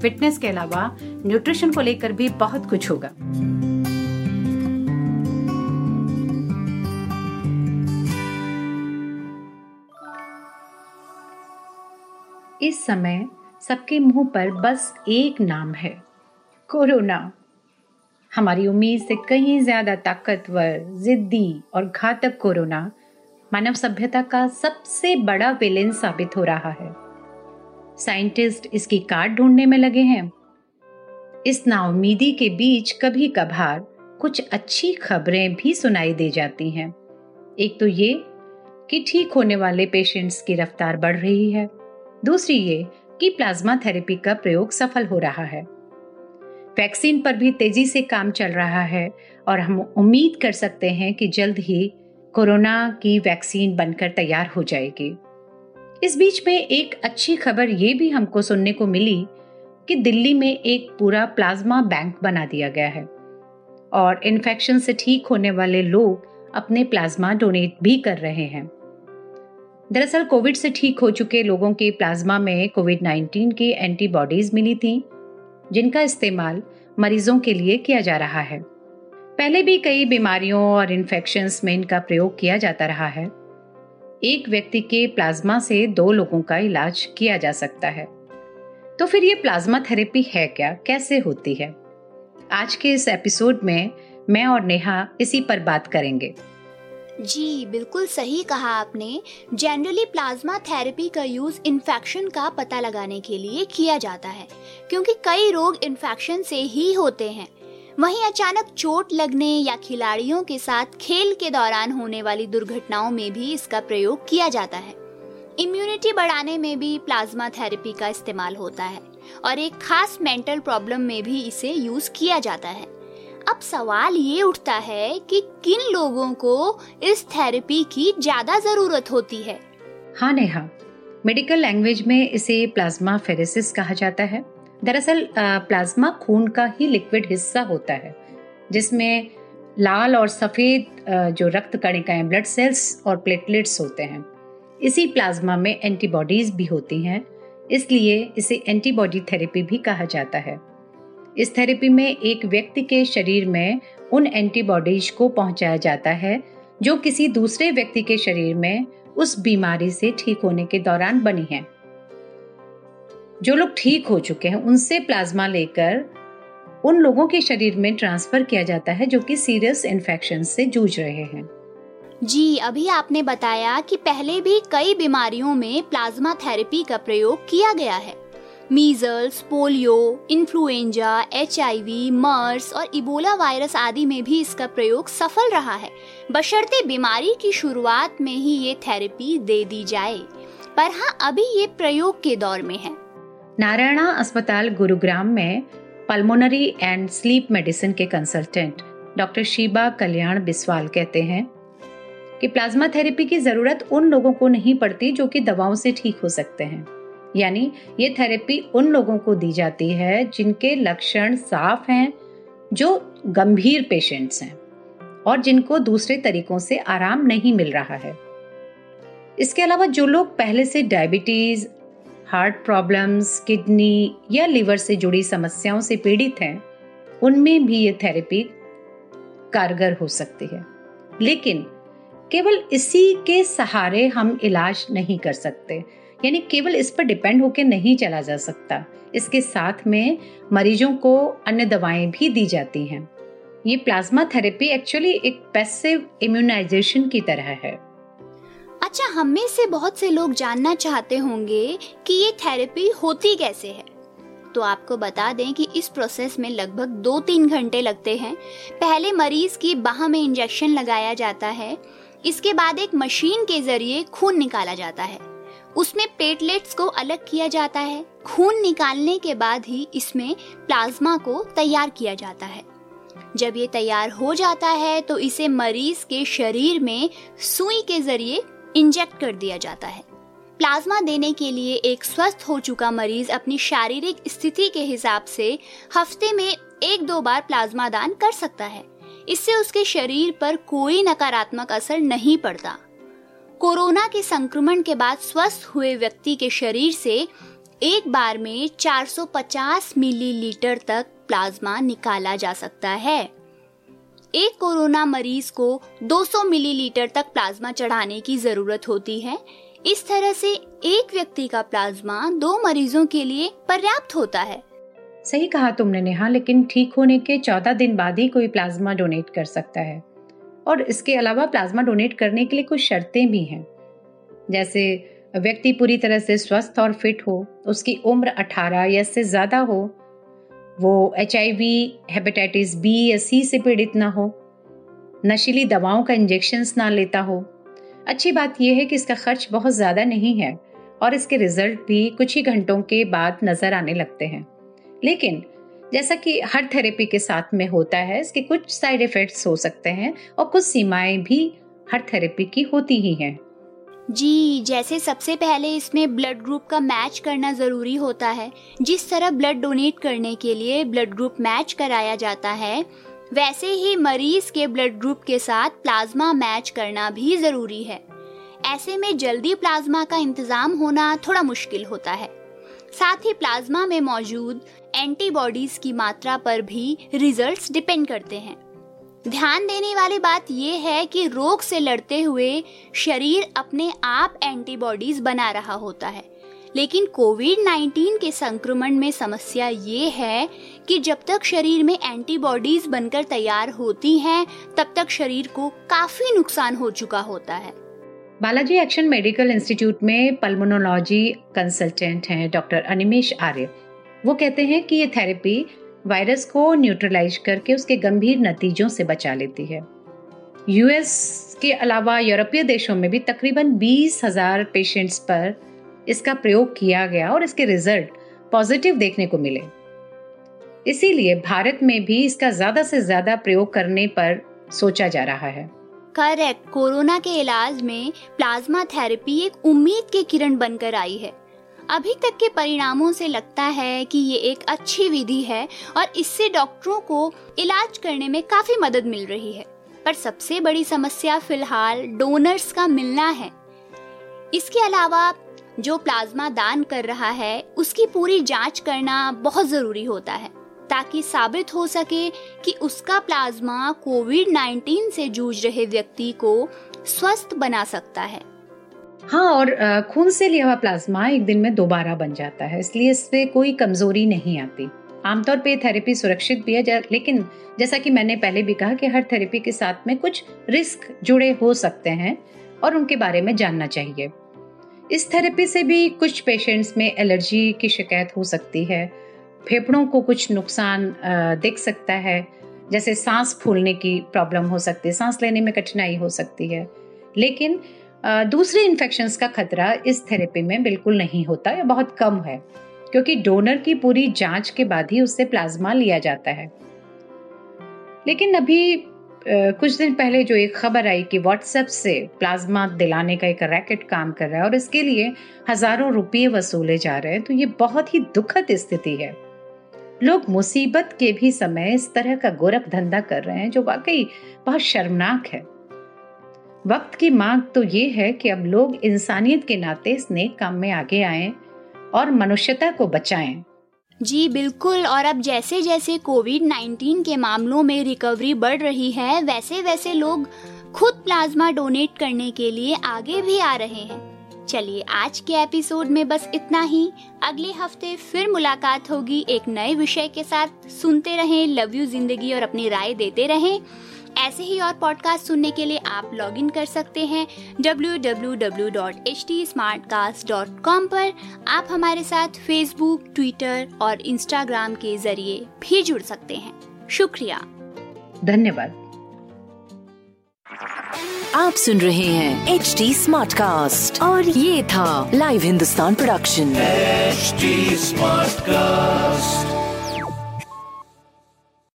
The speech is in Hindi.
फिटनेस के अलावा न्यूट्रिशन को लेकर भी बहुत कुछ होगा। इस समय सबके मुँह पर बस एक नाम है, कोरोना। हमारी उम्मीद से कहीं ज़्यादा ताकतवर, जिद्दी और घातक कोरोना मानव सभ्यता का सबसे बड़ा विलेन साबित हो रहा है। साइंटिस्ट इसकी काट ढूँढने में लगे हैं। इस नाउमीदी के बीच कभी कभार कुछ अच्छी खबरें भी सुनाई दे जाती हैं। एक तो ये कि ठीक होने वाले पेशेंट्स की रफ्तार बढ़ रही है। दूसरी ये कि प्लाज्मा थेरेपी का प्रयोग सफल हो रहा है। वैक्सीन पर भी तेज़ी से काम चल रहा है और हम उम्मीद कर सकते हैं कि जल्द ही कोरोना की वैक्सीन बनकर तैयार हो जाएगी। इस बीच में एक अच्छी खबर ये भी हमको सुनने को मिली कि दिल्ली में एक पूरा प्लाज्मा बैंक बना दिया गया है और इन्फेक्शन से ठीक होने वाले लोग अपने प्लाज्मा डोनेट भी कर रहे हैं। दरअसल कोविड से ठीक हो चुके लोगों के प्लाज्मा में कोविड 19 की एंटीबॉडीज मिली थी, जिनका इस्तेमाल मरीजों के लिए किया जा रहा है। पहले भी कई बीमारियों और इन्फेक्शंस में इनका प्रयोग किया जाता रहा है एक व्यक्ति के प्लाज्मा से दो लोगों का इलाज किया जा सकता है। तो फिर ये प्लाज्मा थेरेपी है क्या? कैसे होती है? आज के इस एपिसोड में मैं और नेहा इसी पर बात करेंगे। जी, बिल्कुल सही कहा आपने। जनरली प्लाज्मा थेरेपी का यूज़ इन्फेक्शन का पता लगाने के लिए किया जाता है, क्योंकि कई रोग इन्फेक्शन से ही होते हैं। वहीं अचानक चोट लगने या खिलाड़ियों के साथ खेल के दौरान होने वाली दुर्घटनाओं में भी इसका प्रयोग किया जाता है। इम्यूनिटी बढ़ाने में भी प्लाज्मा थेरेपी का इस्तेमाल होता है और एक खास मेंटल प्रॉब्लम में भी इसे यूज़ किया जाता है। अब सवाल ये उठता है कि किन लोगों को इस थेरेपी की ज़्यादा ज़रूरत होती है? हाँ नेहा मेडिकल लैंग्वेज में इसे प्लाज्मा फेरेसिस कहा जाता है। दरअसल प्लाज्मा खून का ही लिक्विड हिस्सा होता है, जिसमें लाल और सफ़ेद जो रक्त कणिकाएँ, ब्लड सेल्स और प्लेटलेट्स होते हैं। इसी प्लाज्मा में एंटीबॉडीज भी होती हैं, इसलिए इसे एंटीबॉडी थेरेपी भी कहा जाता है। इस थेरेपी में एक व्यक्ति के शरीर में उन एंटीबॉडीज को पहुँचाया जाता है, जो किसी दूसरे व्यक्ति के शरीर में उस बीमारी से ठीक होने के दौरान बनी है। जो लोग ठीक हो चुके हैं, उनसे प्लाज्मा लेकर उन लोगों के शरीर में ट्रांसफ़र किया जाता है जो कि सीरियस इन्फेक्शन से जूझ रहे हैं। जी, अभी आपने बताया कि पहले भी कई बीमारियों में प्लाज्मा थेरेपी का प्रयोग किया गया है। Measles, polio, influenza H MERS और इबोला वायरस आदि में भी इसका प्रयोग सफल रहा है। बशर्ते बीमारी की शुरुआत में ही ये थेरेपी दे दी जाए। पर हाँ अभी ये प्रयोग के दौर में है। नारायणा अस्पताल गुरुग्राम में पल्मोनरी एंड स्लीप मेडिसिन के कंसल्टेंट डॉक्टर शीबा कल्याण बिस्वाल कहते हैं कि प्लाज्मा थेरेपी की ज़रूरत उन लोगों को नहीं पड़ती जो कि दवाओं से ठीक हो सकते हैं। यानी ये थेरेपी उन लोगों को दी जाती है जिनके लक्षण साफ़ हैं, जो गंभीर पेशेंट्स हैं और जिनको दूसरे तरीकों से आराम नहीं मिल रहा है। इसके अलावा जो लोग पहले से डायबिटीज़ हार्ट प्रॉब्लम्स, किडनी या लिवर से जुड़ी समस्याओं से पीड़ित हैं, उनमें भी ये थेरेपी कारगर हो सकती है। लेकिन केवल इसी के सहारे हम इलाज नहीं कर सकते। यानी केवल इस पर डिपेंड होकर नहीं चला जा सकता। इसके साथ में मरीजों को अन्य दवाएँ भी दी जाती हैं। ये प्लाज्मा थेरेपी एक्चुअली एक पैसिव इम्यूनाइजेशन की तरह है। अच्छा हम में से बहुत से लोग जानना चाहते होंगे कि ये थेरेपी होती कैसे है। तो आपको बता दें कि इस प्रोसेस में लगभग दो तीन घंटे लगते हैं। पहले मरीज़ की बाह में इंजेक्शन लगाया जाता है, इसके बाद एक मशीन के ज़रिए खून निकाला जाता है। उसमें प्लेटलेट्स को अलग किया जाता है। खून निकालने के बाद ही इसमें प्लाज्मा को तैयार किया जाता है। जब ये तैयार हो जाता है तो इसे मरीज़ के शरीर में सुई के ज़रिए इंजेक्ट कर दिया जाता है। प्लाज्मा देने के लिए एक स्वस्थ हो चुका मरीज़ अपनी शारीरिक स्थिति के हिसाब से हफ़्ते में एक दो बार प्लाज्मा दान कर सकता है। इससे उसके शरीर पर कोई नकारात्मक असर नहीं पड़ता। कोरोना के संक्रमण के बाद स्वस्थ हुए व्यक्ति के शरीर से एक बार में 450 मिलीलीटर तक प्लाज्मा निकाला जा सकता है। एक कोरोना मरीज़ को 200 मिलीलीटर तक प्लाज्मा चढ़ाने की ज़रूरत होती है। इस तरह से एक व्यक्ति का प्लाज्मा दो मरीजों के लिए पर्याप्त होता है। सही कहा तुमने नेहा, लेकिन ठीक होने के चौदह दिन बाद ही कोई प्लाज्मा डोनेट कर सकता है। और इसके अलावा प्लाज्मा डोनेट करने के लिए कुछ शर्तें भी हैं। जैसे व्यक्ति पूरी तरह से स्वस्थ और फिट हो, उसकी उम्र 18 या इससे ज़्यादा हो वो H I V hepatitis B या सी से पीड़ित ना हो, नशीली दवाओं का इंजेक्शन ना लेता हो। अच्छी बात यह है कि इसका खर्च बहुत ज़्यादा नहीं है और इसके रिज़ल्ट भी कुछ ही घंटों के बाद नज़र आने लगते हैं। लेकिन जैसा कि हर थेरेपी के साथ में होता है, इसके कुछ साइड इफेक्ट्स हो सकते हैं और कुछ सीमाएँ भी हर थेरेपी की होती ही हैं। जी, जैसे सबसे पहले इसमें ब्लड ग्रुप का मैच करना ज़रूरी होता है, जिस तरह ब्लड डोनेट करने के लिए ब्लड ग्रुप मैच कराया जाता है, वैसे ही मरीज़ के ब्लड ग्रुप के साथ प्लाज्मा मैच करना भी ज़रूरी है। ऐसे में जल्दी प्लाज्मा का इंतज़ाम होना थोड़ा मुश्किल होता है। साथ ही प्लाज्मा में मौजूद एंटीबॉडीज की मात्रा पर भी रिजल्ट्स डिपेंड करते हैं। ध्यान देने वाली बात यह है कि रोग से लड़ते हुए शरीर अपने आप एंटीबॉडीज बना रहा होता है। लेकिन कोविड 19 के संक्रमण में समस्या ये है कि जब तक शरीर में एंटीबॉडीज बनकर तैयार होती हैं, तब तक शरीर को काफ़ी नुकसान हो चुका होता है। बालाजी एक्शन मेडिकल इंस्टीट्यूट में पल्मोनोलॉजी कंसल्टेंट हैं डॉक्टर अनिमेश आर्य। वो कहते हैं कि ये थेरेपी वायरस को न्यूट्रलाइज करके उसके गंभीर नतीजों से बचा लेती है। यूएस के अलावा यूरोपीय देशों में भी तकरीबन बीस हज़ार पेशेंट्स पर इसका प्रयोग किया गया और इसके रिज़ल्ट पॉजिटिव देखने को मिले। इसीलिए भारत में भी इसका ज़्यादा से ज़्यादा प्रयोग करने पर सोचा जा रहा है। करेक्ट कोरोना के इलाज में प्लाज्मा थेरेपी एक उम्मीद की किरण बनकर आई है। अभी तक के परिणामों से लगता है कि ये एक अच्छी विधि है और इससे डॉक्टरों को इलाज करने में काफ़ी मदद मिल रही है। पर सबसे बड़ी समस्या फ़िलहाल डोनर्स का मिलना है। इसके अलावा जो प्लाज्मा दान कर रहा है, उसकी पूरी जाँच करना बहुत ज़रूरी होता है, ताकि साबित हो सके कि उसका प्लाज्मा कोविड 19 से जूझ रहे व्यक्ति को स्वस्थ बना सकता है। हाँ और खून से लिया हुआ प्लाज्मा एक दिन में दोबारा बन जाता है, इसलिए इससे कोई कमज़ोरी नहीं आती। आमतौर पे थेरेपी सुरक्षित भी है लेकिन जैसा कि मैंने पहले भी कहा कि हर थेरेपी के साथ में कुछ रिस्क जुड़े हो सकते हैं, और उनके बारे में जानना चाहिए। इस थेरेपी से भी कुछ पेशेंट्स में एलर्जी की शिकायत हो सकती है, फेफड़ों को कुछ नुकसान दिख सकता है, जैसे सांस फूलने की प्रॉब्लम हो सकती है, सांस लेने में कठिनाई हो सकती है, लेकिन दूसरे इन्फेक्शंस का खतरा इस थेरेपी में बिल्कुल नहीं होता या बहुत कम है, क्योंकि डोनर की पूरी जाँच के बाद ही उससे प्लाज्मा लिया जाता है। लेकिन अभी कुछ दिन पहले जो एक खबर आई कि व्हाट्सएप से प्लाज्मा दिलाने का एक रैकेट काम कर रहा है और इसके लिए हज़ारों रुपये वसूले जा रहे हैं तो ये बहुत ही दुखद स्थिति है। लोग मुसीबत के भी समय इस तरह का गोरख धंधा कर रहे हैं, जो वाकई बहुत शर्मनाक है। वक्त की मांग तो ये है कि अब लोग इंसानियत के नाते इस नेक काम में आगे आए और मनुष्यता को बचाएँ। जी, बिल्कुल। और अब जैसे जैसे कोविड 19 के मामलों में रिकवरी बढ़ रही है वैसे वैसे लोग खुद प्लाज्मा डोनेट करने के लिए आगे भी आ रहे हैं। चलिए, आज के एपिसोड में बस इतना ही। अगले हफ़्ते फिर मुलाकात होगी एक नए विषय के साथ। सुनते रहें, लव यू ज़िंदगी और अपनी राय देते रहें। ऐसे ही और पॉडकास्ट सुनने के लिए आप लॉग इन कर सकते हैं www.htsmartcast.com पर। आप हमारे साथ फेसबुक ट्विटर और इंस्टाग्राम के ज़रिए भी जुड़ सकते हैं। शुक्रिया। धन्यवाद। आप सुन रहे हैं एच डी स्मार्ट कास्ट और ये था live Hindustan production smart Smartcast.